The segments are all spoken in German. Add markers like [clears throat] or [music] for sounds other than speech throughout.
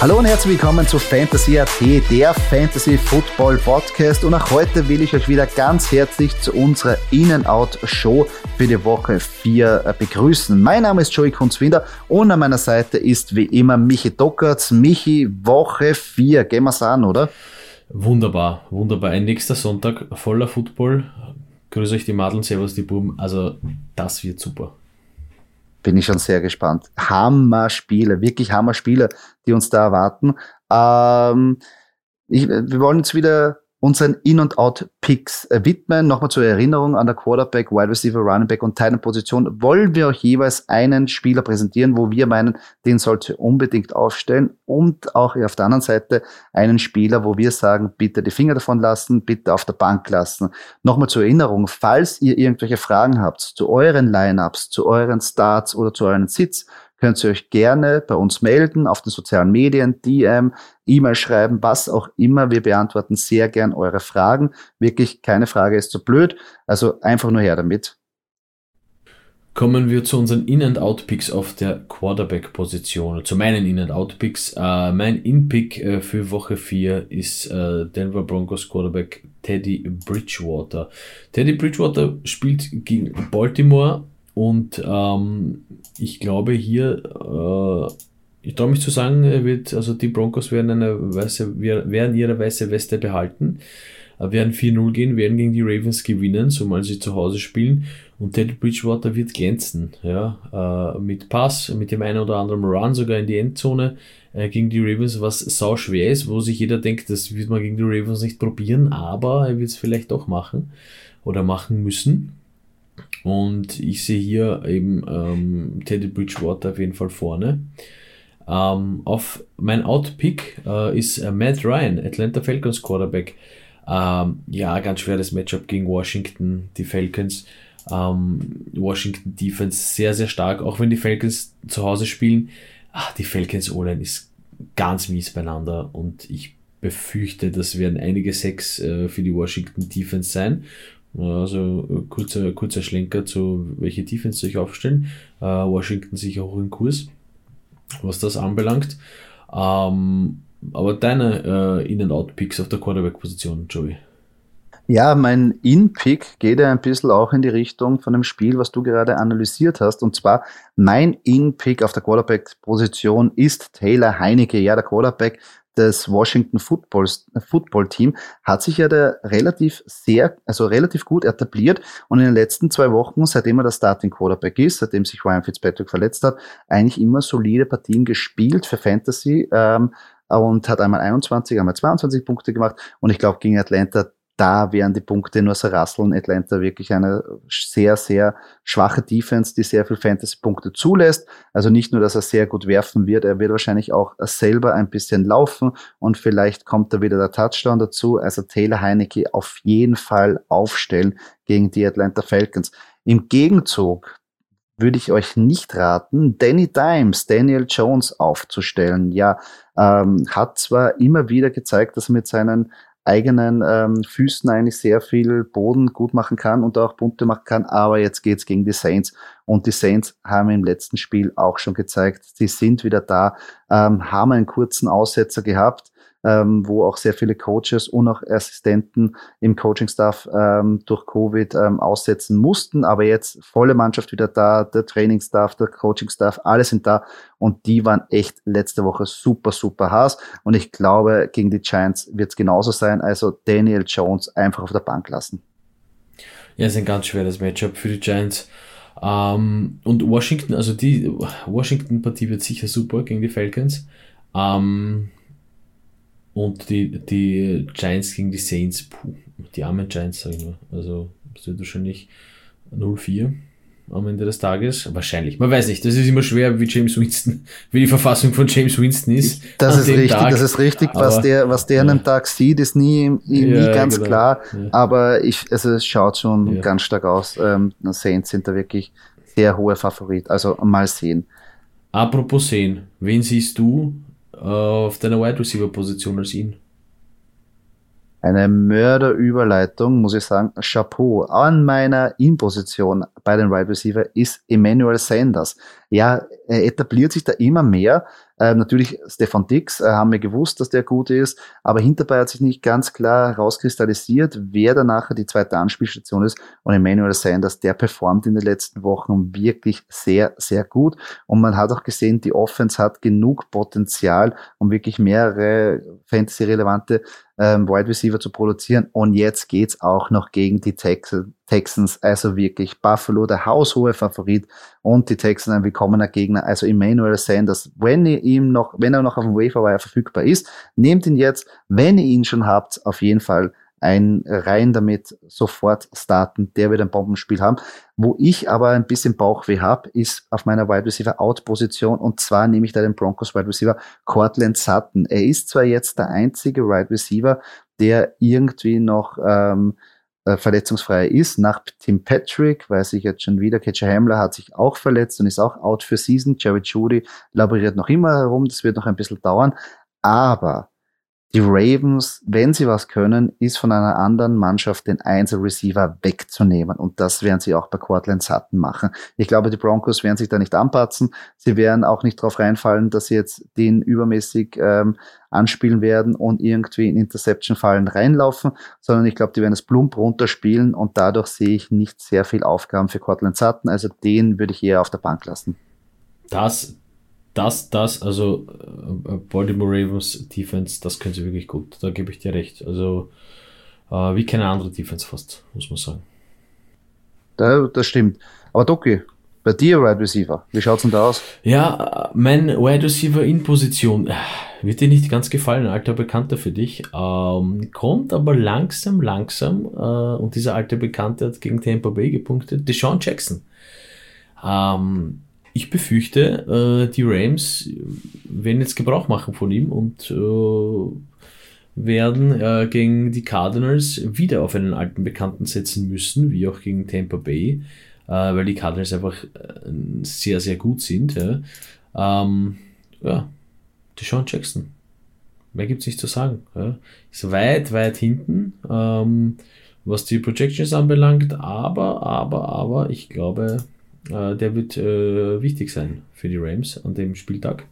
Hallo und herzlich willkommen zu Fantasy AT, der Fantasy Football Podcast. Und auch heute will ich euch wieder ganz herzlich zu unserer In-Out-Show für die Woche 4 äh, begrüßen. Mein Name ist Joey Kunzwinder und an meiner Seite ist wie immer Michi Dockertz. Michi, Woche 4, gehen wir's an, oder? Wunderbar, wunderbar. Ein nächster Sonntag voller Football. Grüße euch die Madeln, servus die Buben. Also, das wird super bin ich schon sehr gespannt. Hammer-Spiele, wirklich Hammer-Spiele, die uns da erwarten. Ähm, ich, wir wollen jetzt wieder unseren In- und Out-Picks äh, widmen. Nochmal zur Erinnerung an der Quarterback, Wide Receiver, Running Back und Titan-Position wollen wir euch jeweils einen Spieler präsentieren, wo wir meinen, den sollte unbedingt aufstellen und auch auf der anderen Seite einen Spieler, wo wir sagen, bitte die Finger davon lassen, bitte auf der Bank lassen. Nochmal zur Erinnerung, falls ihr irgendwelche Fragen habt zu euren Lineups, zu euren Starts oder zu euren Sits, könnt ihr euch gerne bei uns melden, auf den sozialen Medien, DM, E-Mail schreiben, was auch immer. Wir beantworten sehr gern eure Fragen. Wirklich, keine Frage ist zu blöd. Also einfach nur her damit. Kommen wir zu unseren In-and-Out-Picks auf der Quarterback-Position. Zu meinen In-and-Out-Picks. Äh, mein In-Pick äh, für Woche 4 ist äh, Denver Broncos Quarterback Teddy Bridgewater. Teddy Bridgewater spielt gegen Baltimore und ähm, ich glaube hier, äh, ich traue mich zu sagen, wird, also die Broncos werden eine weiße, werden ihre weiße Weste behalten, äh, werden 4-0 gehen, werden gegen die Ravens gewinnen, zumal sie zu Hause spielen. Und Teddy Bridgewater wird glänzen, ja, äh, mit Pass, mit dem einen oder anderen Run sogar in die Endzone äh, gegen die Ravens, was sau schwer ist, wo sich jeder denkt, das wird man gegen die Ravens nicht probieren, aber er wird es vielleicht doch machen oder machen müssen. Und ich sehe hier eben ähm, Teddy Bridgewater auf jeden Fall vorne. Ähm, auf mein Outpick äh, ist äh, Matt Ryan, Atlanta Falcons Quarterback. Ähm, ja, ganz schweres Matchup gegen Washington, die Falcons. Ähm, Washington Defense sehr, sehr stark, auch wenn die Falcons zu Hause spielen. Ach, die Falcons O-Line ist ganz mies beieinander und ich befürchte, das werden einige Sex äh, für die Washington Defense sein. Also kurzer, kurzer Schlenker zu, welche Defense sich aufstellen. Äh, Washington sicher hoch im Kurs, was das anbelangt. Ähm, aber deine äh, In-and-Out-Picks auf der Quarterback-Position, Joey? Ja, mein In-Pick geht ja ein bisschen auch in die Richtung von dem Spiel, was du gerade analysiert hast. Und zwar mein In-Pick auf der Quarterback-Position ist Taylor Heinecke. Ja, der Quarterback des Washington Footballs, Football Team hat sich ja da relativ sehr, also relativ gut etabliert und in den letzten zwei Wochen, seitdem er der Starting Quarterback ist, seitdem sich Ryan Fitzpatrick verletzt hat, eigentlich immer solide Partien gespielt für Fantasy ähm, und hat einmal 21, einmal 22 Punkte gemacht und ich glaube gegen Atlanta da wären die Punkte nur so rasseln. Atlanta wirklich eine sehr, sehr schwache Defense, die sehr viel Fantasy-Punkte zulässt. Also nicht nur, dass er sehr gut werfen wird, er wird wahrscheinlich auch selber ein bisschen laufen und vielleicht kommt da wieder der Touchdown dazu. Also Taylor Heinecke auf jeden Fall aufstellen gegen die Atlanta Falcons. Im Gegenzug würde ich euch nicht raten, Danny Dimes, Daniel Jones aufzustellen. Ja, ähm, hat zwar immer wieder gezeigt, dass er mit seinen eigenen ähm, Füßen eigentlich sehr viel Boden gut machen kann und auch Punkte machen kann. Aber jetzt geht's gegen die Saints. Und die Saints haben im letzten Spiel auch schon gezeigt, sie sind wieder da, ähm, haben einen kurzen Aussetzer gehabt ähm, wo auch sehr viele Coaches und auch Assistenten im Coaching-Staff ähm, durch Covid ähm, aussetzen mussten. Aber jetzt volle Mannschaft wieder da, der Training-Staff, der Coaching-Staff, alle sind da und die waren echt letzte Woche super, super heiß. Und ich glaube, gegen die Giants wird es genauso sein. Also Daniel Jones einfach auf der Bank lassen. Ja, ist ein ganz schweres Matchup für die Giants. Um, ähm, und Washington, also die Washington-Partie wird sicher super gegen die Falcons. Um, ähm, und die, die Giants gegen die Saints, puh, die armen Giants, sag ich mal. Also, das wird wahrscheinlich 0-4. am Ende des Tages. Wahrscheinlich. Man weiß nicht. Das ist immer schwer, wie James Winston, [laughs] wie die Verfassung von James Winston ist. Das ist richtig, Tag. das ist richtig. Aber, was der, was der ja. an einem Tag sieht, ist nie, nie ja, ganz genau. klar. Ja. Aber ich, also es schaut schon ganz stark aus. Ähm, Saints sind da wirklich sehr hohe Favorit. Also mal sehen. Apropos sehen, wen siehst du auf deiner Wide Receiver Position als ihn? Eine Mörderüberleitung, muss ich sagen. Chapeau. An meiner In-Position bei den Wide Receiver ist Emmanuel Sanders. Ja, er etabliert sich da immer mehr. Ähm, natürlich Stefan Dix, äh, haben wir gewusst, dass der gut ist, aber hinterbei hat sich nicht ganz klar herauskristallisiert, wer da nachher die zweite Anspielstation ist. Und Emmanuel Sanders, der performt in den letzten Wochen wirklich sehr, sehr gut. Und man hat auch gesehen, die Offense hat genug Potenzial, um wirklich mehrere fantasy-relevante ähm, Wide Receiver zu produzieren. Und jetzt geht's auch noch gegen die Texans. Texans, also wirklich Buffalo, der haushohe Favorit und die Texans ein willkommener Gegner, also Emmanuel Sanders. Wenn ihr ihm noch, wenn er noch auf dem Waferwire verfügbar ist, nehmt ihn jetzt. Wenn ihr ihn schon habt, auf jeden Fall ein rein damit sofort starten. Der wird ein Bombenspiel haben. Wo ich aber ein bisschen Bauchweh habe, ist auf meiner Wide Receiver Out Position und zwar nehme ich da den Broncos Wide Receiver Cortland Sutton. Er ist zwar jetzt der einzige Wide Receiver, der irgendwie noch ähm, äh, verletzungsfrei ist. Nach Tim Patrick weiß ich jetzt schon wieder, Catcher Hamler hat sich auch verletzt und ist auch out für Season. Jerry Judy laboriert noch immer herum, das wird noch ein bisschen dauern. Aber die Ravens, wenn sie was können, ist von einer anderen Mannschaft den Einzel-Receiver wegzunehmen. Und das werden sie auch bei Cortland Sutton machen. Ich glaube, die Broncos werden sich da nicht anpatzen. Sie werden auch nicht darauf reinfallen, dass sie jetzt den übermäßig ähm, anspielen werden und irgendwie in Interception-Fallen reinlaufen, sondern ich glaube, die werden es plump runterspielen und dadurch sehe ich nicht sehr viel Aufgaben für Cortland Sutton. Also den würde ich eher auf der Bank lassen. Das, das, das, also äh, Baltimore Ravens Defense, das können sie wirklich gut. Da gebe ich dir recht. Also äh, wie keine andere Defense fast, muss man sagen. Da, das stimmt. Aber Doki, bei dir Wide Receiver, wie schaut's denn da aus? Ja, mein Wide Receiver in Position äh, wird dir nicht ganz gefallen, alter Bekannter für dich. Ähm, kommt aber langsam, langsam äh, und dieser alte Bekannte hat gegen Tampa Bay gepunktet. Deshaun Jackson. Ähm, ich befürchte, äh, die Rams werden jetzt Gebrauch machen von ihm und äh, werden äh, gegen die Cardinals wieder auf einen alten Bekannten setzen müssen, wie auch gegen Tampa Bay, äh, weil die Cardinals einfach äh, sehr, sehr gut sind. Ja, ähm, ja. Deshaun Jackson. Mehr gibt es nicht zu sagen. Ja. Ist weit, weit hinten, ähm, was die Projections anbelangt, aber, aber, aber ich glaube, äh, der wird äh, wichtig sein für die Rams an dem Spieltag.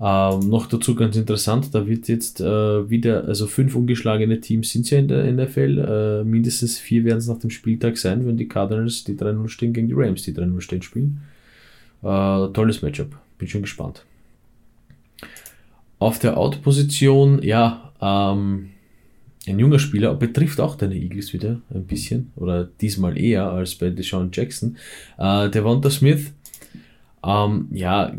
Ähm, noch dazu ganz interessant, da wird jetzt äh, wieder, also fünf ungeschlagene Teams sind ja in der NFL, äh, mindestens vier werden es nach dem Spieltag sein, wenn die Cardinals die 3-0 stehen gegen die Rams die 3-0 stehen spielen. Äh, tolles Matchup, bin schon gespannt. Auf der Out-Position, ja, ähm, ein junger Spieler, betrifft auch deine Eagles wieder ein bisschen, oder diesmal eher als bei Deshaun Jackson. Äh, Devonta Smith, ähm, ja,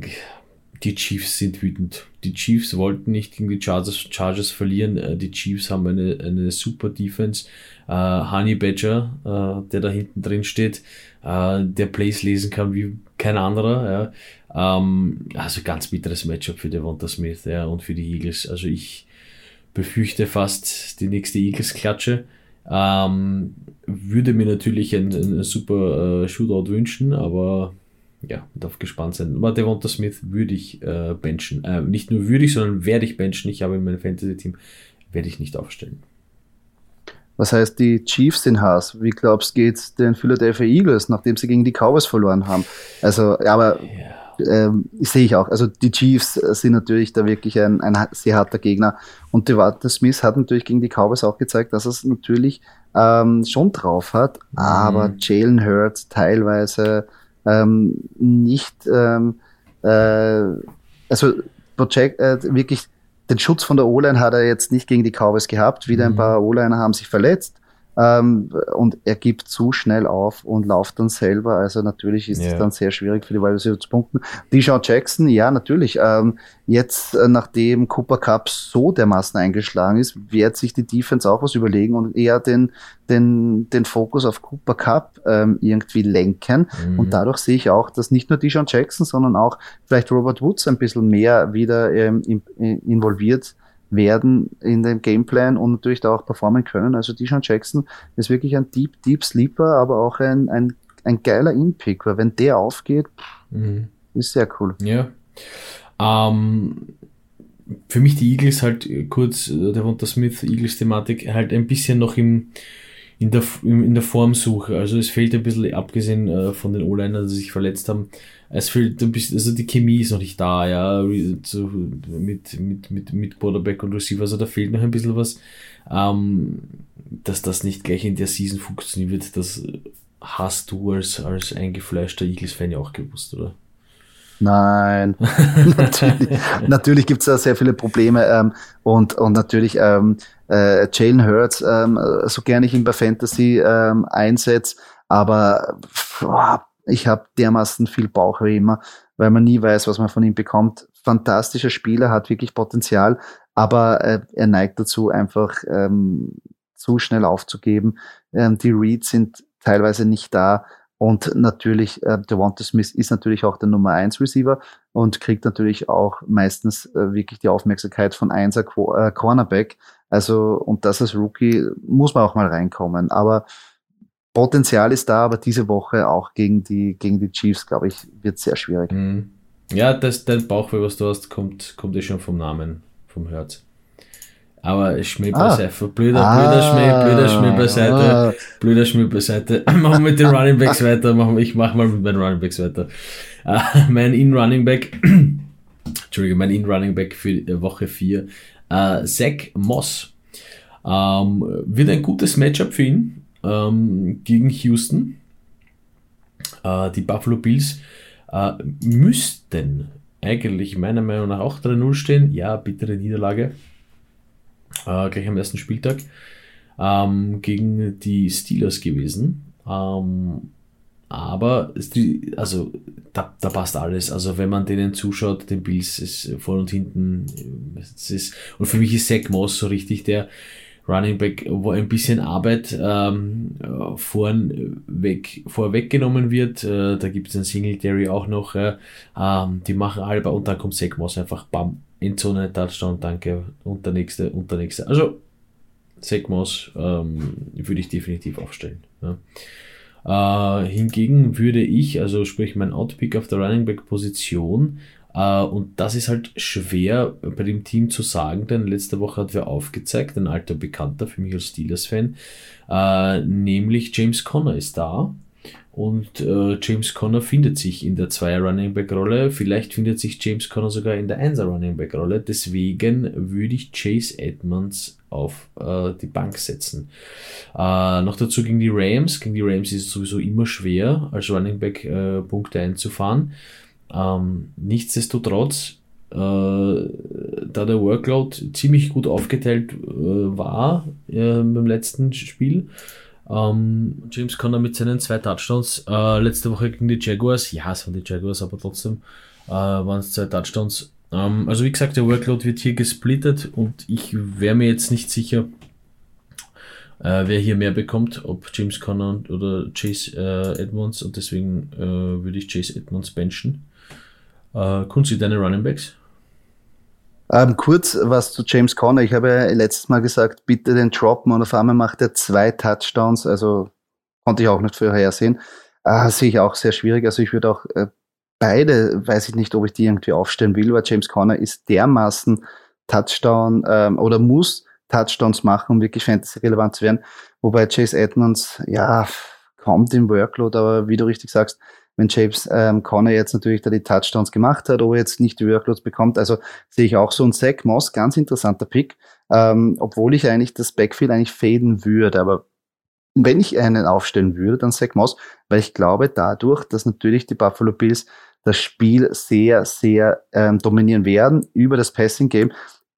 die Chiefs sind wütend. Die Chiefs wollten nicht gegen die Chargers, Chargers verlieren. Äh, die Chiefs haben eine, eine super Defense. Äh, Honey Badger, äh, der da hinten drin steht, äh, der Plays lesen kann wie kein anderer. Ja. Ähm, also ganz bitteres Matchup für Devonta Smith ja, und für die Eagles. Also ich, befürchte fast die nächste Eagles-Klatsche. Ähm, würde mir natürlich ein, ein super äh, Shootout wünschen, aber ja, darf gespannt sein. Aber Devonta Smith würde ich äh, benchen. Äh, nicht nur würde ich, sondern werde ich benchen. Ich habe in meinem Fantasy-Team, werde ich nicht aufstellen. Was heißt die Chiefs in Haas? Wie glaubst du, geht's den Philadelphia Eagles, nachdem sie gegen die Cowboys verloren haben? Also, aber ja ähm, sehe ich auch. Also die Chiefs sind natürlich da wirklich ein, ein sehr harter Gegner. Und Devonta Smith hat natürlich gegen die Cowboys auch gezeigt, dass er es natürlich ähm, schon drauf hat, mhm. aber Jalen Hurts teilweise ähm, nicht, ähm, äh, also Project, äh, wirklich den Schutz von der O-Line hat er jetzt nicht gegen die Cowboys gehabt. Wieder mhm. ein paar O-Liner haben sich verletzt. Ähm, und er gibt zu schnell auf und läuft dann selber. Also natürlich ist es yeah. dann sehr schwierig für die Wide Receiver zu punkten. Deshaun Jackson, ja, natürlich. Ähm, jetzt, äh, nachdem Cooper Cup so dermaßen eingeschlagen ist, wird sich die Defense auch was überlegen und eher den, den, den Fokus auf Cooper Cup ähm, irgendwie lenken. Mhm. Und dadurch sehe ich auch, dass nicht nur Deshaun Jackson, sondern auch vielleicht Robert Woods ein bisschen mehr wieder ähm, involviert werden in dem Gameplan und natürlich da auch performen können. Also Deshaun Jackson ist wirklich ein Deep, Deep Sleeper, aber auch ein, ein, ein geiler In-Pick, weil wenn der aufgeht, mhm. ist sehr cool. Ja. Ähm, für mich die Eagles halt kurz, äh, der Wunter Smith Eagles Thematik halt ein bisschen noch im, in der, in der Formsuche. Also es fehlt ein bisschen, abgesehen äh, von den O-Linern, die sich verletzt haben, es fehlt ein bisschen, also die Chemie ist noch nicht da, ja, so mit, mit, mit, mit Quarterback und Receiver, also da fehlt noch ein bisschen was. Ähm, dass das nicht gleich in der Season funktionieren wird, das hast du als, als eingefleischter Eagles-Fan ja auch gewusst, oder? Nein, [laughs] natürlich, natürlich gibt es da sehr viele Probleme ähm, und, und natürlich ähm, äh, Jalen Hurts, ähm, so gerne ich ihn bei Fantasy ähm, einsetze, aber boah, ich habe dermaßen viel Bauchweh immer, weil man nie weiß, was man von ihm bekommt. Fantastischer Spieler, hat wirklich Potenzial, aber äh, er neigt dazu, einfach ähm, zu schnell aufzugeben. Ähm, die Reads sind teilweise nicht da. Und natürlich, äh, Devonta Smith ist natürlich auch der Nummer 1 Receiver und kriegt natürlich auch meistens äh, wirklich die Aufmerksamkeit von 1er Qu äh, Cornerback. Also, und das als Rookie muss man auch mal reinkommen. Aber Potenzial ist da, aber diese Woche auch gegen die, gegen die Chiefs, glaube ich, wird sehr schwierig. Mhm. Ja, das, dein Bauchweh, was du hast, kommt, kommt eh schon vom Namen, vom Herz. Aber Schmäh ah. beiseite, blöder, ah. blöder Schmäh, blöder Schmäh beiseite, ah. blöder Schmäh beiseite. [laughs] machen wir mit den Running Backs weiter, machen, ich mach mal mit meinen Running Backs weiter. Uh, mein In-Running Back, [clears throat] Entschuldige, mein In-Running Back für Woche 4, uh, Zach Moss. Um, ähm, wird ein gutes Matchup für ihn ähm, gegen Houston. Äh, die Buffalo Bills äh, müssten eigentlich meiner Meinung nach auch 3-0 stehen. Ja, bittere Niederlage. Äh, gleich am ersten Spieltag. Ähm, gegen die Steelers gewesen. Ähm, aber also da, da, passt alles. Also wenn man denen zuschaut, den Bills ist vorne und hinten. Es ist, und für mich ist Zach Moss so richtig der Running Back, wo ein bisschen Arbeit ähm, vorn weg, vorweggenommen wird. Äh, da gibt es einen Singletary auch noch. Äh, ähm, die machen alle, und dann kommt Zach einfach bam, in Zone, Touchdown, danke, und der nächste, und der nächste. Also Zach ähm, würde ich definitiv aufstellen. Ja. Äh, hingegen würde ich, also sprich mein Outpick auf der Running Back Position, und das ist halt schwer bei dem Team zu sagen, denn letzte Woche hat wer aufgezeigt, ein alter Bekannter für mich als Steelers-Fan, uh, nämlich James Conner ist da. Und uh, James Conner findet sich in der 2er Running Back Rolle. Vielleicht findet sich James Conner sogar in der 1er Running Back Rolle. Deswegen würde ich Chase Edmonds auf die Bank setzen. noch dazu gegen die Rams. Gegen die Rams ist es sowieso immer schwer, als Running Back Punkte einzufahren. Ähm, nichtsdestotrotz, äh, da der Workload ziemlich gut aufgeteilt äh, war äh, beim letzten Spiel, ähm, James Conner mit seinen zwei Touchdowns äh, letzte Woche gegen die Jaguars, ja, es waren die Jaguars, aber trotzdem äh, waren es zwei Touchdowns. Ähm, also wie gesagt, der Workload wird hier gesplittet und ich wäre mir jetzt nicht sicher, äh, wer hier mehr bekommt, ob James Conner oder Chase äh, Edmonds und deswegen äh, würde ich Chase Edmonds benchen. Äh, Kunzi, deine Running Backs? Ähm, kurz was zu James Conner. Ich habe ja letztes Mal gesagt, bitte den droppen und auf einmal macht er zwei Touchdowns. Also konnte ich auch nicht vorhersehen. Äh, sehe ich auch sehr schwierig. Also ich würde auch äh, beide, weiß ich nicht, ob ich die irgendwie aufstellen will, weil James Conner ist dermaßen Touchdown ähm, oder muss Touchdowns machen, um wirklich fantasy-relevant zu werden. Wobei Chase Edmonds, ja, kommt im Workload, aber wie du richtig sagst, wenn James ähm, Conner jetzt natürlich da die Touchdowns gemacht hat, ob er jetzt nicht die Workloads bekommt. Also sehe ich auch so ein Zach Moss, ganz interessanter Pick, ähm, obwohl ich eigentlich das Backfield eigentlich faden würde. Aber wenn ich einen aufstellen würde, dann Zach Moss, weil ich glaube dadurch, dass natürlich die Buffalo Bills das Spiel sehr, sehr ähm, dominieren werden über das Passing Game,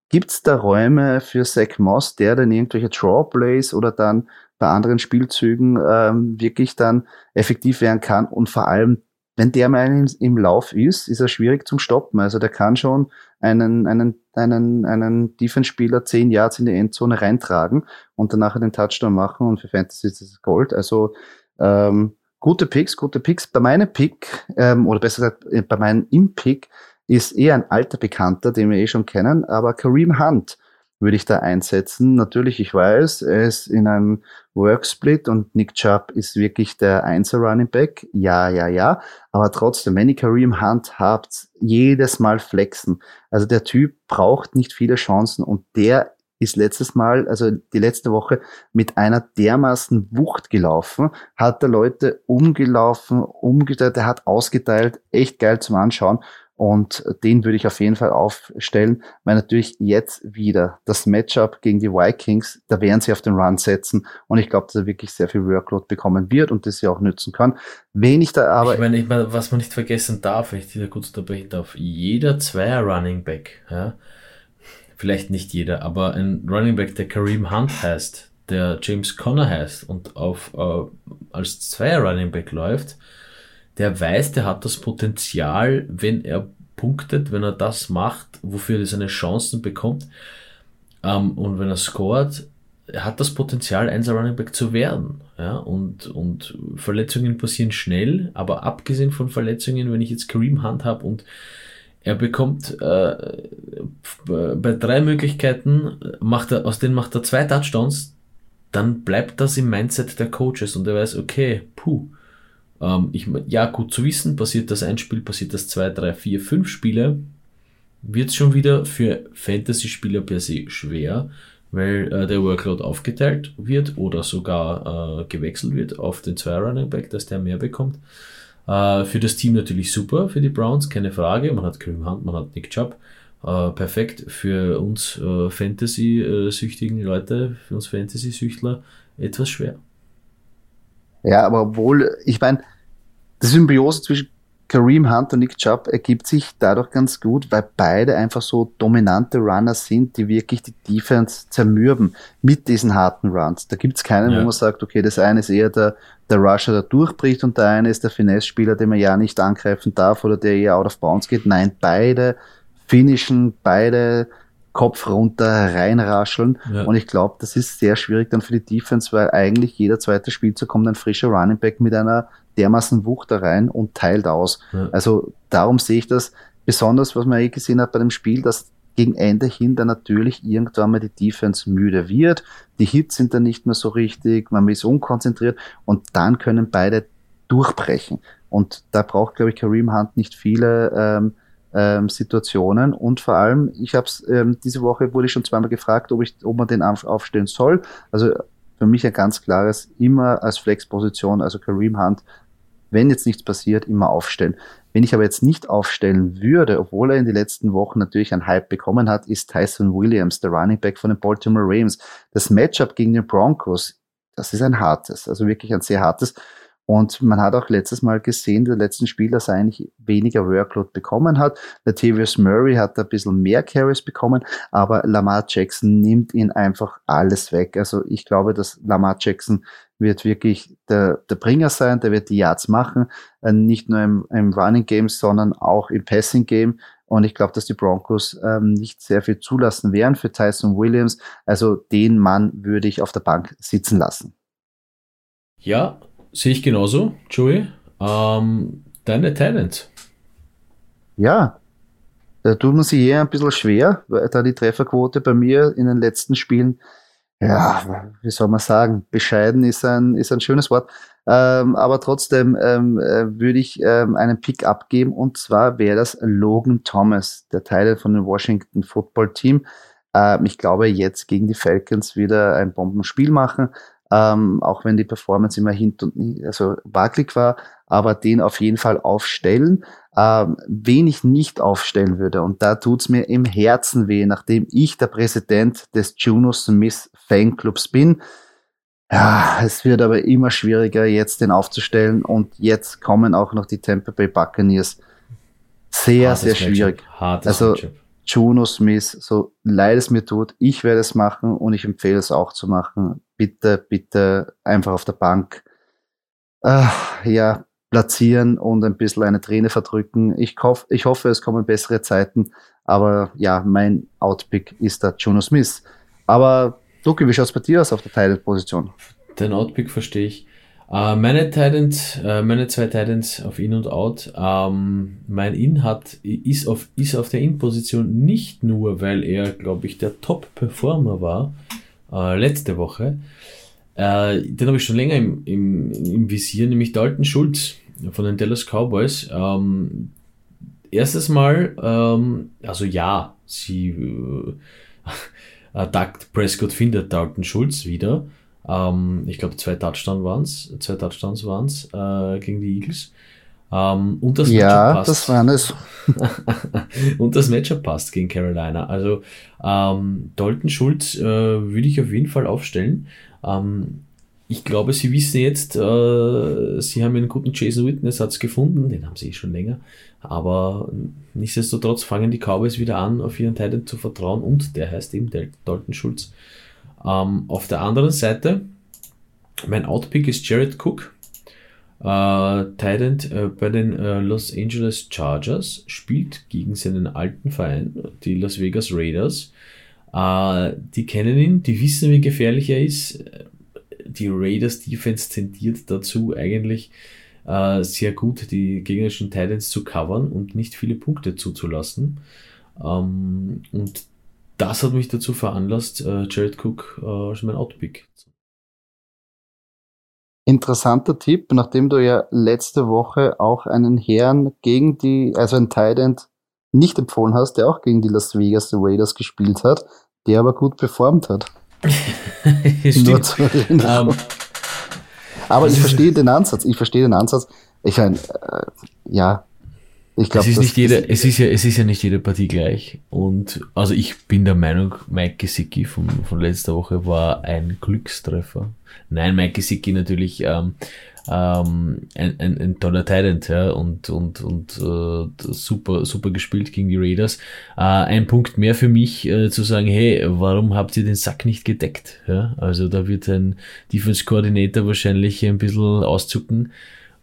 Gibt es da Räume für Zach Moss, der dann irgendwelche Drawplays oder dann bei anderen Spielzügen ähm, wirklich dann effektiv werden kann und vor allem, wenn der mal im Lauf ist, ist er schwierig zum Stoppen. Also der kann schon einen, einen, einen, einen Defense-Spieler zehn Yards in die Endzone reintragen und danach den Touchdown machen und für Fantasy ist das Gold. Also ähm, gute Picks, gute Picks. Bei meinem Pick, ähm, oder besser gesagt, äh, bei meinem Im-Pick ist eher ein alter Bekannter, den wir eh schon kennen, aber Kareem Hunt würde ich da einsetzen. Natürlich, ich weiß, er ist in einem Worksplit und Nick Chubb ist wirklich der Einser Running Back. Ja, ja, ja. Aber trotzdem, wenn ihr Kareem Hunt habt, jedes Mal flexen. Also der Typ braucht nicht viele Chancen und der ist letztes Mal, also die letzte Woche mit einer dermaßen Wucht gelaufen, hat der Leute umgelaufen, umgeteilt, der hat ausgeteilt, echt geil zum Anschauen. Und den würde ich auf jeden Fall aufstellen, weil natürlich jetzt wieder das Matchup gegen die Vikings, da werden sie auf den Run setzen. Und ich glaube, dass er wirklich sehr viel Workload bekommen wird und das ja auch nützen kann. Wen ich da aber. Ich meine, ich meine was man nicht vergessen darf, wenn ich dir kurz unterbrechen darf, jeder Zweier Running Back, ja, vielleicht nicht jeder, aber ein Running Back, der Kareem Hunt heißt, der James Conner heißt und auf, äh, als Zweier Running Back läuft, der weiß, der hat das Potenzial, wenn er punktet, wenn er das macht, wofür er seine Chancen bekommt, ähm, und wenn er scoret, er hat das Potenzial, einser Running Back zu werden. Ja, und, und Verletzungen passieren schnell, aber abgesehen von Verletzungen, wenn ich jetzt Kareem Hunt habe und er bekommt äh, bei drei Möglichkeiten, macht er, aus denen macht er zwei Touchdowns, dann bleibt das im Mindset der Coaches und er weiß, okay, puh, ähm, ich, ja, gut zu wissen, passiert das ein Spiel, passiert das zwei, drei, vier, fünf Spiele, wird es schon wieder für Fantasy-Spieler per se schwer, weil äh, der Workload aufgeteilt wird oder sogar äh, gewechselt wird auf den zwei Running Back, dass der mehr bekommt. Äh, für das Team natürlich super, für die Browns, keine Frage. Man hat Kareem Hunt, man hat Nick Chubb. Äh, perfekt für uns äh, Fantasy-süchtigen Leute, für uns Fantasy-Süchtler etwas schwer. Ja, aber obwohl, ich meine, die Symbiose zwischen Kareem Hunt und Nick Chubb ergibt sich dadurch ganz gut, weil beide einfach so dominante Runner sind, die wirklich die Defense zermürben mit diesen harten Runs. Da gibt's keinen, ja. wo man sagt, okay, das eine ist eher der, der Rusher, der durchbricht und der eine ist der Finesse-Spieler, den man ja nicht angreifen darf oder der eher out of bounds geht. Nein, beide finishen, beide Kopf runter reinrascheln. Ja. Und ich glaube, das ist sehr schwierig dann für die Defense, weil eigentlich jeder zweite Spielzug kommt ein frischer Running Back mit einer dermaßen Wucht da rein und teilt aus. Ja. Also darum sehe ich das besonders, was man eh gesehen hat bei dem Spiel, dass gegen Ende hin dann natürlich irgendwann mal die Defense müde wird. Die Hits sind dann nicht mehr so richtig, man ist unkonzentriert und dann können beide durchbrechen. Und da braucht, glaube ich, Kareem Hunt nicht viele ähm, ähm, Situationen. Und vor allem, ich habe es ähm, diese Woche wurde ich schon zweimal gefragt, ob ich, ob man den aufstellen soll. Also für mich ein ganz klares, immer als Flexposition, also Kareem Hunt, wenn jetzt nichts passiert, immer aufstellen. Wenn ich aber jetzt nicht aufstellen würde, obwohl er in den letzten Wochen natürlich einen Hype bekommen hat, ist Tyson Williams, der Running Back von den Baltimore Ravens. Das Matchup gegen den Broncos, das ist ein hartes, also wirklich ein sehr hartes. Und man hat auch letztes Mal gesehen, der letzten Spiel, dass er eigentlich weniger Workload bekommen hat. Der Tavius Murray hat ein bisschen mehr Carries bekommen, aber Lamar Jackson nimmt ihn einfach alles weg. Also ich glaube, dass Lamar Jackson wird wirklich der, der Bringer sein, der wird die Yards machen, äh, nicht nur im, im Running Game, sondern auch im Passing Game. Und ich glaube, dass die Broncos ähm, nicht sehr viel zulassen werden für Tyson Williams. Also den Mann würde ich auf der Bank sitzen lassen. Ja, Sehe ich genauso, Joey. Ähm, deine Talent. Ja, da tut man sich eher ein bisschen schwer, weil da die Trefferquote bei mir in den letzten Spielen, ja, wie soll man sagen, bescheiden ist ein, ist ein schönes Wort. Ähm, aber trotzdem ähm, äh, würde ich ähm, einen Pick abgeben und zwar wäre das Logan Thomas, der Teil von dem Washington Football Team. Ähm, ich glaube, jetzt gegen die Falcons wieder ein Bombenspiel machen ähm, auch wenn die Performance immer hinten und also wackelig war, aber den auf jeden Fall aufstellen. Ähm, wen ich nicht aufstellen würde, und da tut's mir im Herzen weh, nachdem ich der Präsident des Juno Smith Fanclubs bin. Ja, es wird aber immer schwieriger, jetzt den aufzustellen und jetzt kommen auch noch die Tampa Bay Buccaneers. Sehr, Hartes sehr schwierig. Hartes also, Juno Smith, so leid es mir tut, ich werde es machen und ich empfehle es auch zu machen. Bitte, bitte einfach auf der Bank äh, ja, platzieren und ein bisschen eine Träne verdrücken. Ich, hoff, ich hoffe, es kommen bessere Zeiten, aber ja, mein Outpick ist der Juno Smith. Aber Duki, wie schaut es bei dir aus auf der Titan-Position? Den Outpick verstehe ich. Uh, meine Titans, uh, meine zwei Titans auf In und Out. Um, ähm, mein In hat, ist auf, ist auf der In-Position nicht nur, weil er, glaube ich, der Top-Performer war uh, letzte Woche. den habe ich schon länger im, im, im Visier, nämlich Dalton Schulz von den Dallas Cowboys. Um, ähm, erstes Mal, um, also ja, sie, äh, [laughs] Prescott findet Dalton Schulz wieder. Ähm, ich glaube, zwei Touchdowns waren es, zwei Touchdowns waren es äh, gegen die Eagles. Ähm, und das ja, passt. das waren es. [laughs] und das Matchup passt gegen Carolina. Also ähm, Dalton Schulz äh, würde ich auf jeden Fall aufstellen. Ähm, ich glaube, sie wissen jetzt, äh, sie haben einen guten Jason Witten-Ersatz gefunden, den haben sie eh schon länger. Aber nichtsdestotrotz fangen die Cowboys wieder an, auf ihren Titan zu vertrauen und der heißt eben Dalton Schulz. Ähm, auf der anderen Seite, mein Outpick ist Jared Cook. Äh, Titan äh, bei den äh, Los Angeles Chargers spielt gegen seinen alten Verein, die Las Vegas Raiders. Äh, die kennen ihn, die wissen, wie gefährlich er ist. Die Raiders Defense tendiert dazu, eigentlich äh, sehr gut die gegnerischen Titans zu covern und nicht viele Punkte zuzulassen. Ähm, und das hat mich dazu veranlasst, äh, Jared Cook äh, als mein Outpick. Interessanter Tipp, nachdem du ja letzte Woche auch einen Herrn gegen die, also ein Tight nicht empfohlen hast, der auch gegen die Las Vegas Raiders gespielt hat, der aber gut performt hat. [laughs] Stimmt. Um, ähm, aber ich verstehe den Ansatz. Ich verstehe den Ansatz. Ich meine, äh, ja, ich glaube, es ist nicht jede, es ist ja, es ist ja nicht jede Partie gleich. Und also ich bin der Meinung, Mike Gesicki von, von letzter Woche war ein Glückstreffer. Nein, Mike Gesicki natürlich ähm, ähm, ein, ein, ein toller Talent, ja, und, und, und äh, super, super gespielt gegen die Raiders. Äh, ein Punkt mehr für mich, äh, zu sagen, hey, warum habt ihr den Sack nicht gedeckt? Ja, also da wird ein Defense Coordinator wahrscheinlich ein bisschen auszucken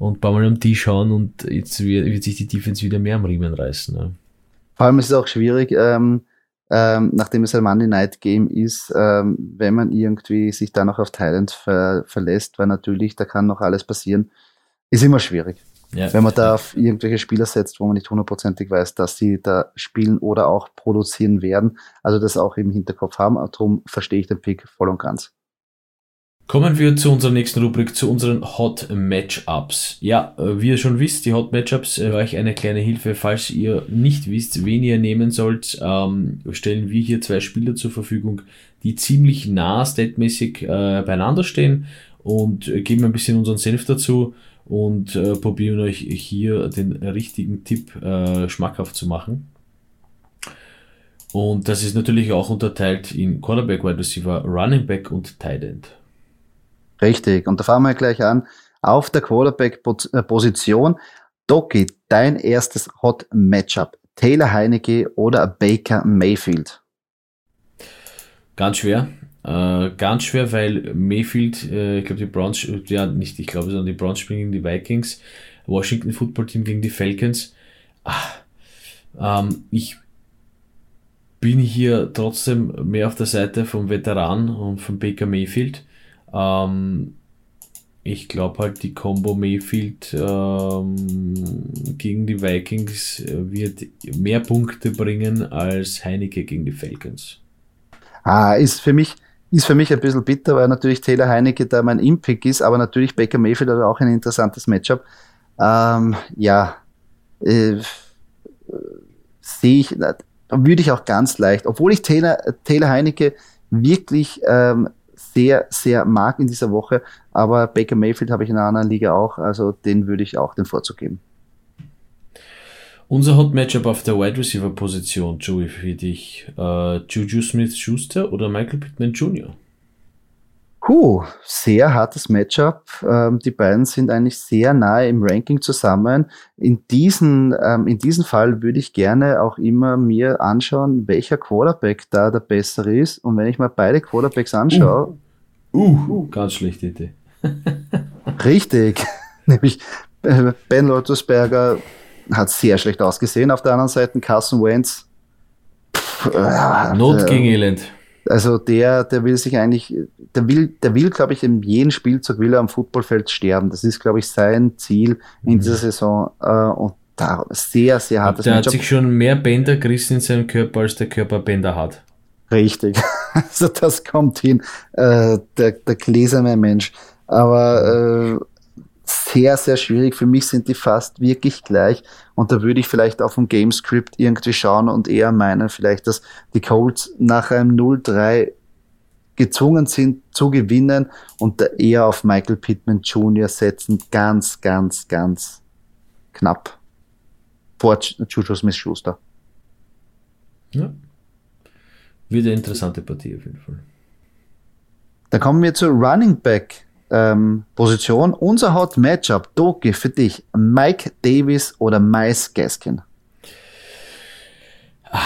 und ein paar Mal am Tisch schauen und jetzt wird, sich die Defense wieder mehr am Riemen reißen. Ne? Vor allem ist es auch schwierig, ähm, ähm, nachdem es ein Monday Night Game ist, ähm, wenn man irgendwie sich da noch auf Thailand ver verlässt, weil natürlich, da kann noch alles passieren, ist immer schwierig. Ja, wenn man da auf irgendwelche Spieler setzt, wo man nicht hundertprozentig weiß, dass sie da spielen oder auch produzieren werden. Also das auch im Hinterkopf haben. Darum verstehe ich den Pick voll und ganz. Kommen wir zu unserer nächsten Rubrik, zu unseren Hot Matchups. Ja, äh, wie ihr schon wisst, die Hot Matchups äh, euch eine kleine Hilfe. Falls ihr nicht wisst, wen ihr nehmen sollt, ähm, stellen wir hier zwei Spieler zur Verfügung, die ziemlich nah statmäßig äh, beieinander stehen und äh, geben ein bisschen unseren Senf dazu und äh, probieren euch hier den richtigen Tipp äh, schmackhaft zu machen. Und das ist natürlich auch unterteilt in Quarterback, Wide Receiver, Running Back und Tight End. Richtig. Und da fangen wir gleich an. Auf der Quarterback-Position. Doki, dein erstes Hot Matchup. Taylor Heinecke oder Baker Mayfield? Ganz schwer. Äh, ganz schwer, weil Mayfield, äh, ich glaube, die Browns, ja, nicht, ich glaube, sondern die Browns spielen gegen die Vikings, Washington Football Team gegen die Falcons. Ach, ähm, ich bin hier trotzdem mehr auf der Seite vom Veteran und von Baker Mayfield. Ähm, ich glaube halt, die Combo Mayfield ähm, gegen die Vikings wird mehr Punkte bringen als Heineke gegen die Falcons. Ah, ist für mich, ist für mich ein bisschen bitter, weil natürlich Taylor Heineke da mein Impick ist, aber natürlich Baker Mayfield hat auch ein interessantes Matchup. Ähm, ja, äh, sehe ich, würde ich auch ganz leicht, obwohl ich Taylor, Taylor Heineke wirklich ähm, sehr, sehr mag in dieser Woche. Aber Baker Mayfield habe ich in einer anderen Liga auch, also den würde ich auch den Vorzug geben. Unser Hot Matchup auf der Wide Receiver Position, Joey, für dich. Uh, Juju Smith Schuster oder Michael Pittman Jr.? Puh, sehr hartes Matchup. Ähm, die beiden sind eigentlich sehr nahe im Ranking zusammen. In diesen, ähm, in diesem Fall würde ich gerne auch immer mir anschauen, welcher Quarterback da der bessere ist. Und wenn ich mal beide Quarterbacks anschaue. Uh, uh ganz schlechte Idee. [laughs] richtig. [laughs] Nämlich äh, Ben Lottersberger hat sehr schlecht ausgesehen. Auf der anderen Seite Carson Wentz. Pff, äh, Not gegen Elend. Also der, der will sich eigentlich, der will, der will, glaube ich, in jedem Spielzug will er am Footballfeld sterben. Das ist, glaube ich, sein Ziel in mhm. dieser Saison. Äh, und da sehr, sehr hartes Der hat sich schon mehr Bänder gerissen in seinem Körper, als der Körper Bänder hat. Richtig. [laughs] Also das kommt hin. Äh, der, der gläserne Mensch. Aber äh, sehr, sehr schwierig. Für mich sind die fast wirklich gleich. Und da würde ich vielleicht auf dem Gamescript irgendwie schauen und eher meinen, vielleicht, dass die Colts nach einem 0-3 gezwungen sind zu gewinnen und da eher auf Michael Pittman Jr. setzen. Ganz, ganz, ganz knapp. Vor Juju Smith-Schuster. Ja. Wird eine interessante Partie auf jeden Fall. Dann kommen wir zu Running Back ähm, Position. Unser Hot Matchup, Doki, für dich, Mike Davis oder Miles Gaskin? Ah,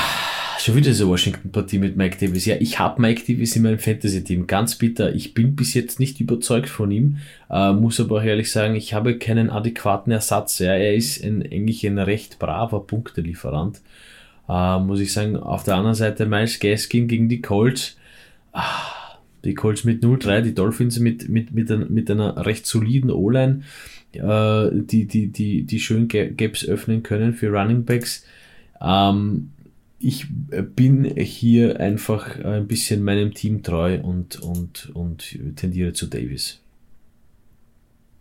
schon wieder diese Washington-Partie mit Mike Davis. Ja, ich habe Mike Davis in meinem Fantasy-Team. Ganz bitter. Ich bin bis jetzt nicht überzeugt von ihm. Äh, muss aber auch ehrlich sagen, ich habe keinen adäquaten Ersatz. Ja, er ist ein, eigentlich ein recht braver Punktelieferant. Äh, muss ich sagen. Auf der anderen Seite Miles Gaskin gegen die Colts. Ah, die Colts mit 0-3, die Dolphins mit, mit, mit, ein, mit einer recht soliden O-Line, äh, die, die, die, die schön Gaps öffnen können für Running Backs. Ähm, ich bin hier einfach ein bisschen meinem Team treu und, und, und tendiere zu Davis.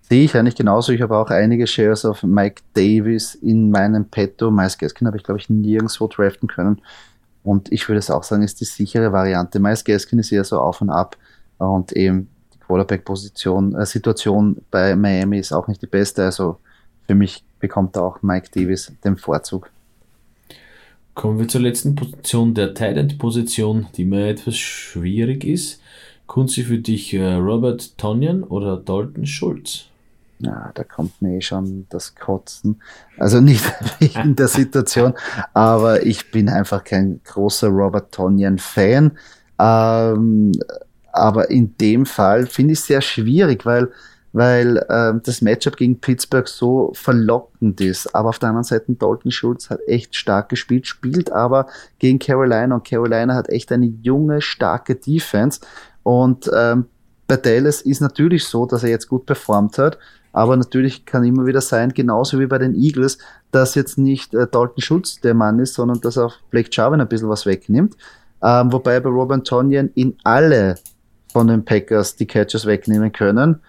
Sehe ich eigentlich genauso. Ich habe auch einige Shares auf Mike Davis in meinem Petto. Miles Gaskin habe ich, glaube ich, nirgendwo draften können. Und ich würde es auch sagen, ist die sichere Variante. Miles Gaskin ist eher so auf und ab. Und eben die Quarterback-Position, äh, Situation bei Miami ist auch nicht die beste. Also für mich bekommt da auch Mike Davis den Vorzug. Kommen wir zur letzten Position, der Tight-End-Position, die mir etwas schwierig ist. Kunzi für dich äh, Robert Tonyan oder Dalton Schulz? Ja, da kommt mir eh schon das Kotzen. Also nicht [laughs] in der Situation, aber ich bin einfach kein großer Robert Tonyan-Fan. Ähm, aber in dem Fall finde ich es sehr schwierig, weil, weil ähm, das Matchup gegen Pittsburgh so verlockend ist. Aber auf der anderen Seite, Dalton Schulz hat echt stark gespielt, spielt aber gegen Carolina und Carolina hat echt eine junge, starke Defense. Und ähm, bei Dallas ist natürlich so, dass er jetzt gut performt hat, aber natürlich kann immer wieder sein, genauso wie bei den Eagles, dass jetzt nicht äh, Dalton Schulz der Mann ist, sondern dass auch Blake Jarvin ein bisschen was wegnimmt. Ähm, wobei bei Robert Tonyan in alle von den Packers die Catches wegnehmen können.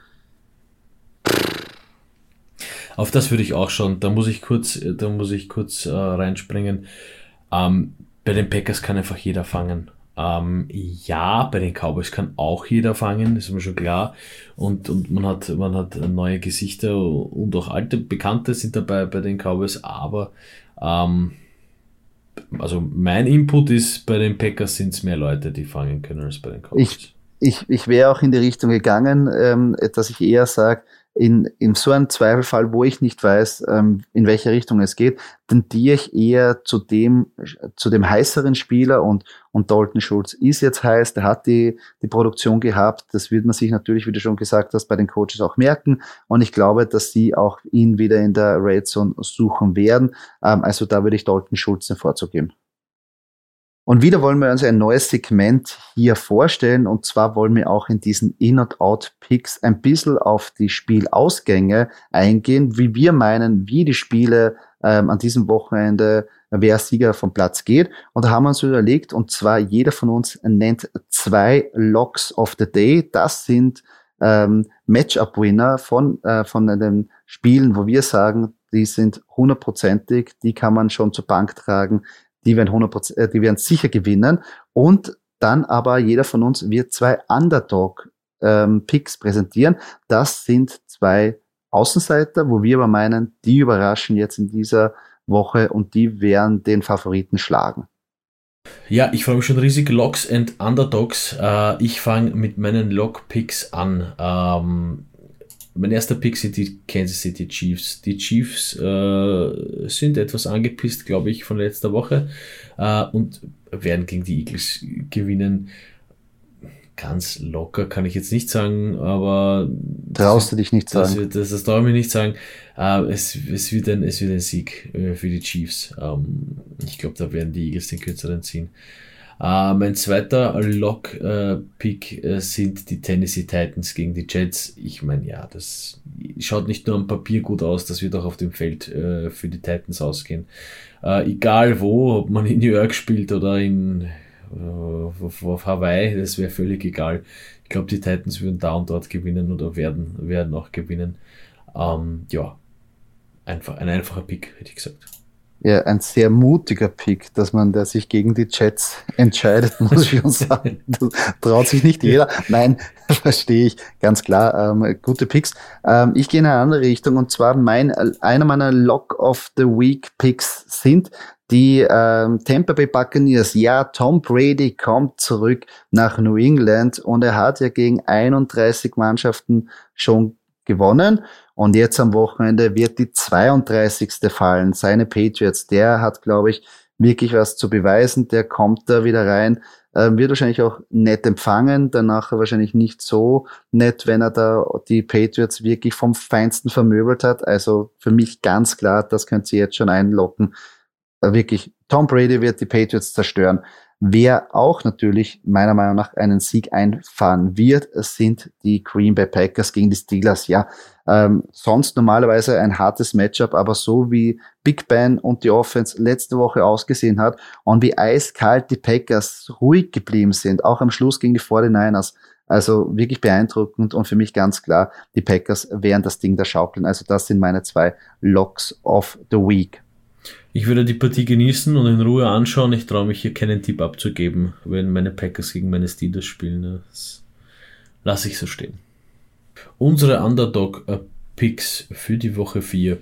Auf das würde ich auch schon. Da muss ich kurz, da muss ich kurz äh, reinspringen. Ähm, bei den Packers kann einfach jeder fangen. Ähm, ja, bei den Cowboys kann auch jeder fangen, ist mir schon klar. Und, und man hat, man hat neue Gesichter und auch alte Bekannte sind dabei bei den Cowboys, aber ähm, also mein Input ist, bei den Packers sind es mehr Leute, die fangen können als bei den Cowboys. Ich, ich, ich wäre auch in die Richtung gegangen, ähm, dass ich eher sage, in, in so einem Zweifelfall, wo ich nicht weiß, ähm, in welche Richtung es geht, tendiere ich eher zu dem, zu dem heißeren Spieler und, und Dalton Schulz ist jetzt heiß, der hat die, die Produktion gehabt. Das wird man sich natürlich, wie du schon gesagt hast, bei den Coaches auch merken. Und ich glaube, dass sie auch ihn wieder in der Red Zone suchen werden. Ähm, also da würde ich Dalton Schulz den Vorzug geben. Und wieder wollen wir uns ein neues Segment hier vorstellen. Und zwar wollen wir auch in diesen In- und Out-Picks ein bisschen auf die Spielausgänge eingehen, wie wir meinen, wie die Spiele ähm, an diesem Wochenende, wer Sieger vom Platz geht. Und da haben wir uns überlegt, und zwar jeder von uns nennt zwei Locks of the Day. Das sind ähm, Matchup-Winner von, äh, von den Spielen, wo wir sagen, die sind hundertprozentig, die kann man schon zur Bank tragen, die werden 100%, äh, die werden sicher gewinnen. Und dann aber jeder von uns wird zwei Underdog-Picks ähm, präsentieren. Das sind zwei Außenseiter, wo wir aber meinen, die überraschen jetzt in dieser Woche und die werden den Favoriten schlagen. Ja, ich freue mich schon riesig. Locks and Underdogs. Äh, ich fange mit meinen Lock-Picks an. Ähm, mein erster Pick sind die Kansas City Chiefs. Die Chiefs äh, sind etwas angepisst, glaube ich, von letzter Woche äh, und werden gegen die Eagles gewinnen. Ganz locker kann ich jetzt nicht sagen, aber. Traust du dich nicht sagen? Das, das, das traue ich mir nicht sagen. Äh, es, es, wird ein, es wird ein Sieg äh, für die Chiefs. Ähm, ich glaube, da werden die Eagles den kürzeren ziehen. Uh, mein zweiter Lock-Pick uh, uh, sind die Tennessee Titans gegen die Jets. Ich meine, ja, das schaut nicht nur am Papier gut aus, das wird auch auf dem Feld äh, für die Titans ausgehen. Äh, egal wo, ob man in New York spielt oder in auf, auf Hawaii, das wäre völlig egal. Ich glaube, die Titans würden da und dort gewinnen oder werden, werden auch gewinnen. Ähm, ja, einfach ein einfacher Pick, hätte ich gesagt ja, ein sehr mutiger Pick, dass man der sich gegen die Jets entscheidet, [laughs] muss ich schon sagen. Das traut sich nicht jeder. Nein, [laughs] verstehe ich, ganz klar. Ähm, gute Picks. Ähm, ich gehe in eine andere Richtung und zwar mein, einer meiner Lock of the Week Picks sind die ähm, Tampa Bay Buccaneers. Ja, Tom Brady kommt zurück nach New England und er hat ja gegen 31 Mannschaften schon gewonnen. Und jetzt am Wochenende wird die 32. fallen. Seine Patriots, der hat, glaube ich, wirklich was zu beweisen. Der kommt da wieder rein, äh, wird wahrscheinlich auch nett empfangen, danach wahrscheinlich nicht so nett, wenn er da die Patriots wirklich vom Feinsten vermöbelt hat. Also für mich ganz klar, das könnt ihr jetzt schon einlocken. Äh, wirklich, Tom Brady wird die Patriots zerstören. Wer auch natürlich meiner Meinung nach einen Sieg einfahren wird, sind die Green Bay Packers gegen die Steelers. Ja, ähm, sonst normalerweise ein hartes Matchup, aber so wie Big Ben und die Offense letzte Woche ausgesehen hat und wie eiskalt die Packers ruhig geblieben sind, auch am Schluss gegen die 49ers. Also wirklich beeindruckend und für mich ganz klar, die Packers werden das Ding da schaukeln. Also das sind meine zwei Locks of the Week. Ich würde die Partie genießen und in Ruhe anschauen. Ich traue mich hier keinen Tipp abzugeben, wenn meine Packers gegen meine Steelers spielen. Das lasse ich so stehen. Unsere Underdog-Picks für die Woche 4.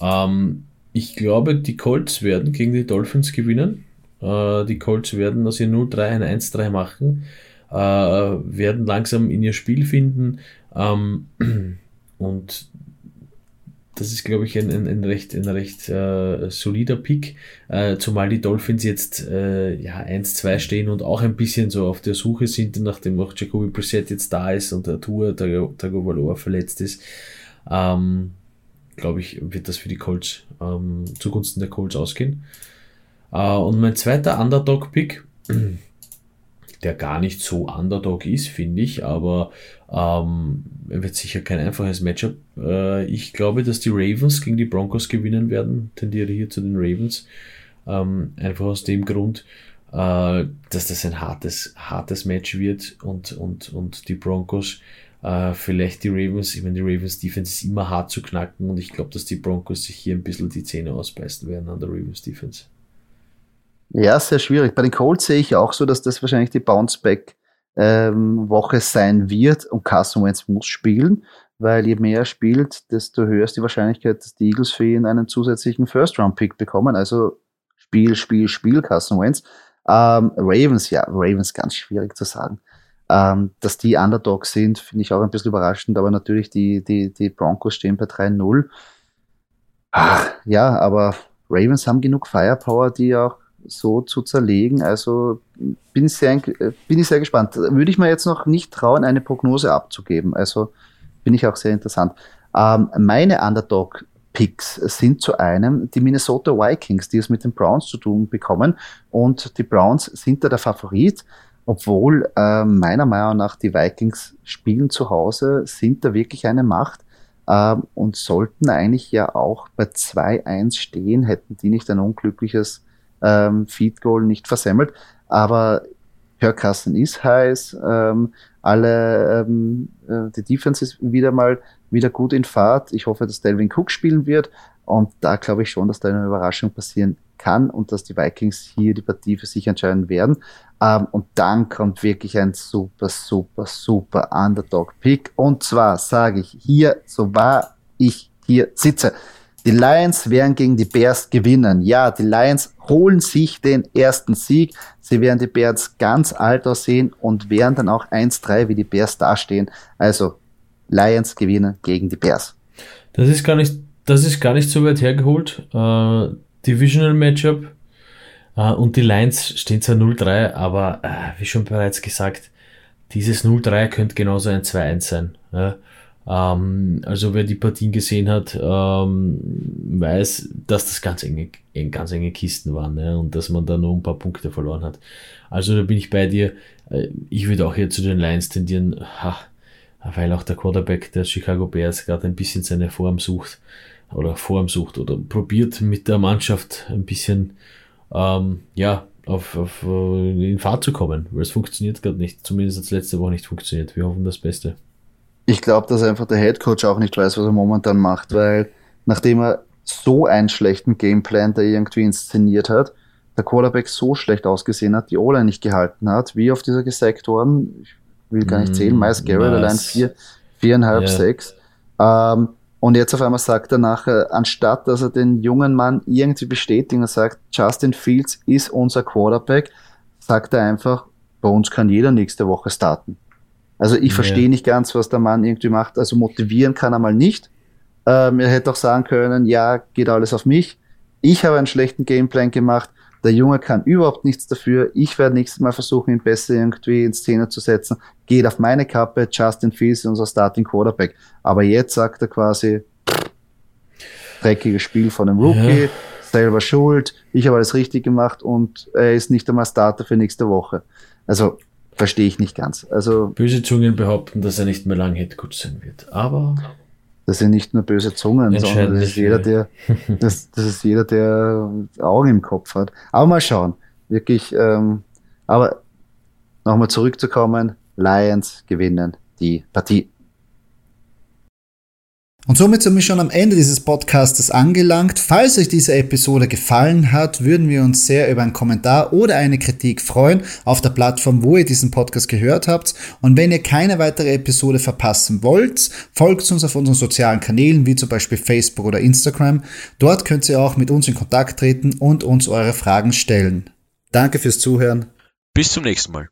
Ähm, ich glaube, die Colts werden gegen die Dolphins gewinnen. Äh, die Colts werden aus ihr 0-3 ein 1-3 machen, äh, werden langsam in ihr Spiel finden. Ähm, [clears throat] und das ist, glaube ich, ein, ein, ein recht, ein recht äh, solider Pick, äh, zumal die Dolphins jetzt äh, ja, 1-2 stehen und auch ein bisschen so auf der Suche sind, nachdem auch Jacoby Brissett jetzt da ist und der Tour, der Tagovailoa verletzt ist. Ähm, glaube ich, wird das für die Colts ähm, zugunsten der Colts ausgehen. Äh, und mein zweiter Underdog-Pick der gar nicht so Underdog ist, finde ich, aber ähm, wird sicher kein einfaches Matchup. Äh, ich glaube, dass die Ravens gegen die Broncos gewinnen werden, tendiere hier zu den Ravens. Ähm, einfach aus dem Grund, äh, dass das ein hartes, hartes Match wird und, und, und die Broncos äh, vielleicht die Ravens, ich meine, die Ravens Defense ist immer hart zu knacken und ich glaube, dass die Broncos sich hier ein bisschen die Zähne ausbeißen werden an der Ravens Defense. Ja, sehr schwierig. Bei den Colts sehe ich auch so, dass das wahrscheinlich die Bounceback-Woche ähm, sein wird und Carson Wentz muss spielen, weil je mehr er spielt, desto höher ist die Wahrscheinlichkeit, dass die Eagles für ihn einen zusätzlichen First-Round-Pick bekommen. Also Spiel, Spiel, Spiel, Carson Wentz. Ähm, Ravens, ja, Ravens ganz schwierig zu sagen. Ähm, dass die Underdogs sind, finde ich auch ein bisschen überraschend, aber natürlich die, die, die Broncos stehen bei 3-0. Ja, aber Ravens haben genug Firepower, die auch so zu zerlegen. Also bin ich sehr, bin ich sehr gespannt. Würde ich mir jetzt noch nicht trauen, eine Prognose abzugeben. Also bin ich auch sehr interessant. Ähm, meine Underdog-Picks sind zu einem die Minnesota Vikings, die es mit den Browns zu tun bekommen. Und die Browns sind da der Favorit, obwohl äh, meiner Meinung nach die Vikings spielen zu Hause, sind da wirklich eine Macht ähm, und sollten eigentlich ja auch bei 2-1 stehen, hätten die nicht ein unglückliches ähm, Feed Goal nicht versemmelt. Aber Hörkassen ist heiß, ähm, alle, ähm, äh, die Defense ist wieder mal wieder gut in Fahrt. Ich hoffe, dass Delvin Cook spielen wird. Und da glaube ich schon, dass da eine Überraschung passieren kann und dass die Vikings hier die Partie für sich entscheiden werden. Ähm, und dann kommt wirklich ein super, super, super Underdog-Pick. Und zwar sage ich hier, so wahr ich hier sitze. Die Lions werden gegen die Bears gewinnen. Ja, die Lions holen sich den ersten Sieg. Sie werden die Bears ganz alt aussehen und werden dann auch 1-3 wie die Bears dastehen. Also Lions gewinnen gegen die Bears. Das ist gar nicht, das ist gar nicht so weit hergeholt. Äh, Divisional Matchup äh, und die Lions stehen zwar 0-3, aber äh, wie schon bereits gesagt, dieses 0-3 könnte genauso ein 2-1 sein. Ja? Ähm, also wer die Partien gesehen hat, ähm, weiß, dass das ganz enge, ganz enge Kisten waren ne? und dass man da nur ein paar Punkte verloren hat. Also da bin ich bei dir. Äh, ich würde auch hier zu den Lions tendieren, ha, weil auch der Quarterback der Chicago Bears gerade ein bisschen seine Form sucht oder Form sucht oder probiert mit der Mannschaft ein bisschen ähm, ja auf, auf äh, in Fahrt zu kommen, weil es funktioniert gerade nicht. Zumindest hat es letzte Woche nicht funktioniert. Wir hoffen das Beste. Ich glaube, dass einfach der Head Coach auch nicht weiß, was er momentan macht, weil nachdem er so einen schlechten Gameplan da irgendwie inszeniert hat, der Quarterback so schlecht ausgesehen hat, die O-Line nicht gehalten hat, wie auf dieser gesackt worden, ich will gar nicht zählen, Miles Garrett allein vier, viereinhalb, yeah. sechs. Ähm, und jetzt auf einmal sagt er nachher, anstatt dass er den jungen Mann irgendwie bestätigt und sagt, Justin Fields ist unser Quarterback, sagt er einfach, bei uns kann jeder nächste Woche starten. Also ich ja. verstehe nicht ganz, was der Mann irgendwie macht. Also motivieren kann er mal nicht. Ähm, er hätte auch sagen können, ja, geht alles auf mich. Ich habe einen schlechten Gameplan gemacht. Der Junge kann überhaupt nichts dafür. Ich werde nächstes Mal versuchen, ihn besser irgendwie in Szene zu setzen. Geht auf meine Kappe. Justin Fields ist unser Starting Quarterback. Aber jetzt sagt er quasi, dreckiges Spiel von einem Rookie, ja. selber schuld. Ich habe alles richtig gemacht und er ist nicht einmal Starter für nächste Woche. Also verstehe ich nicht ganz. Also böse Zungen behaupten, dass er nicht mehr lang Headcoach sein wird. Aber das sind nicht nur böse Zungen, sondern das ist jeder, der, [laughs] das, das ist jeder, der Augen im Kopf hat. Aber mal schauen. Wirklich, ähm, aber nochmal zurückzukommen, Lions gewinnen die Partie. Und somit sind wir schon am Ende dieses Podcastes angelangt. Falls euch diese Episode gefallen hat, würden wir uns sehr über einen Kommentar oder eine Kritik freuen auf der Plattform, wo ihr diesen Podcast gehört habt. Und wenn ihr keine weitere Episode verpassen wollt, folgt uns auf unseren sozialen Kanälen, wie zum Beispiel Facebook oder Instagram. Dort könnt ihr auch mit uns in Kontakt treten und uns eure Fragen stellen. Danke fürs Zuhören. Bis zum nächsten Mal.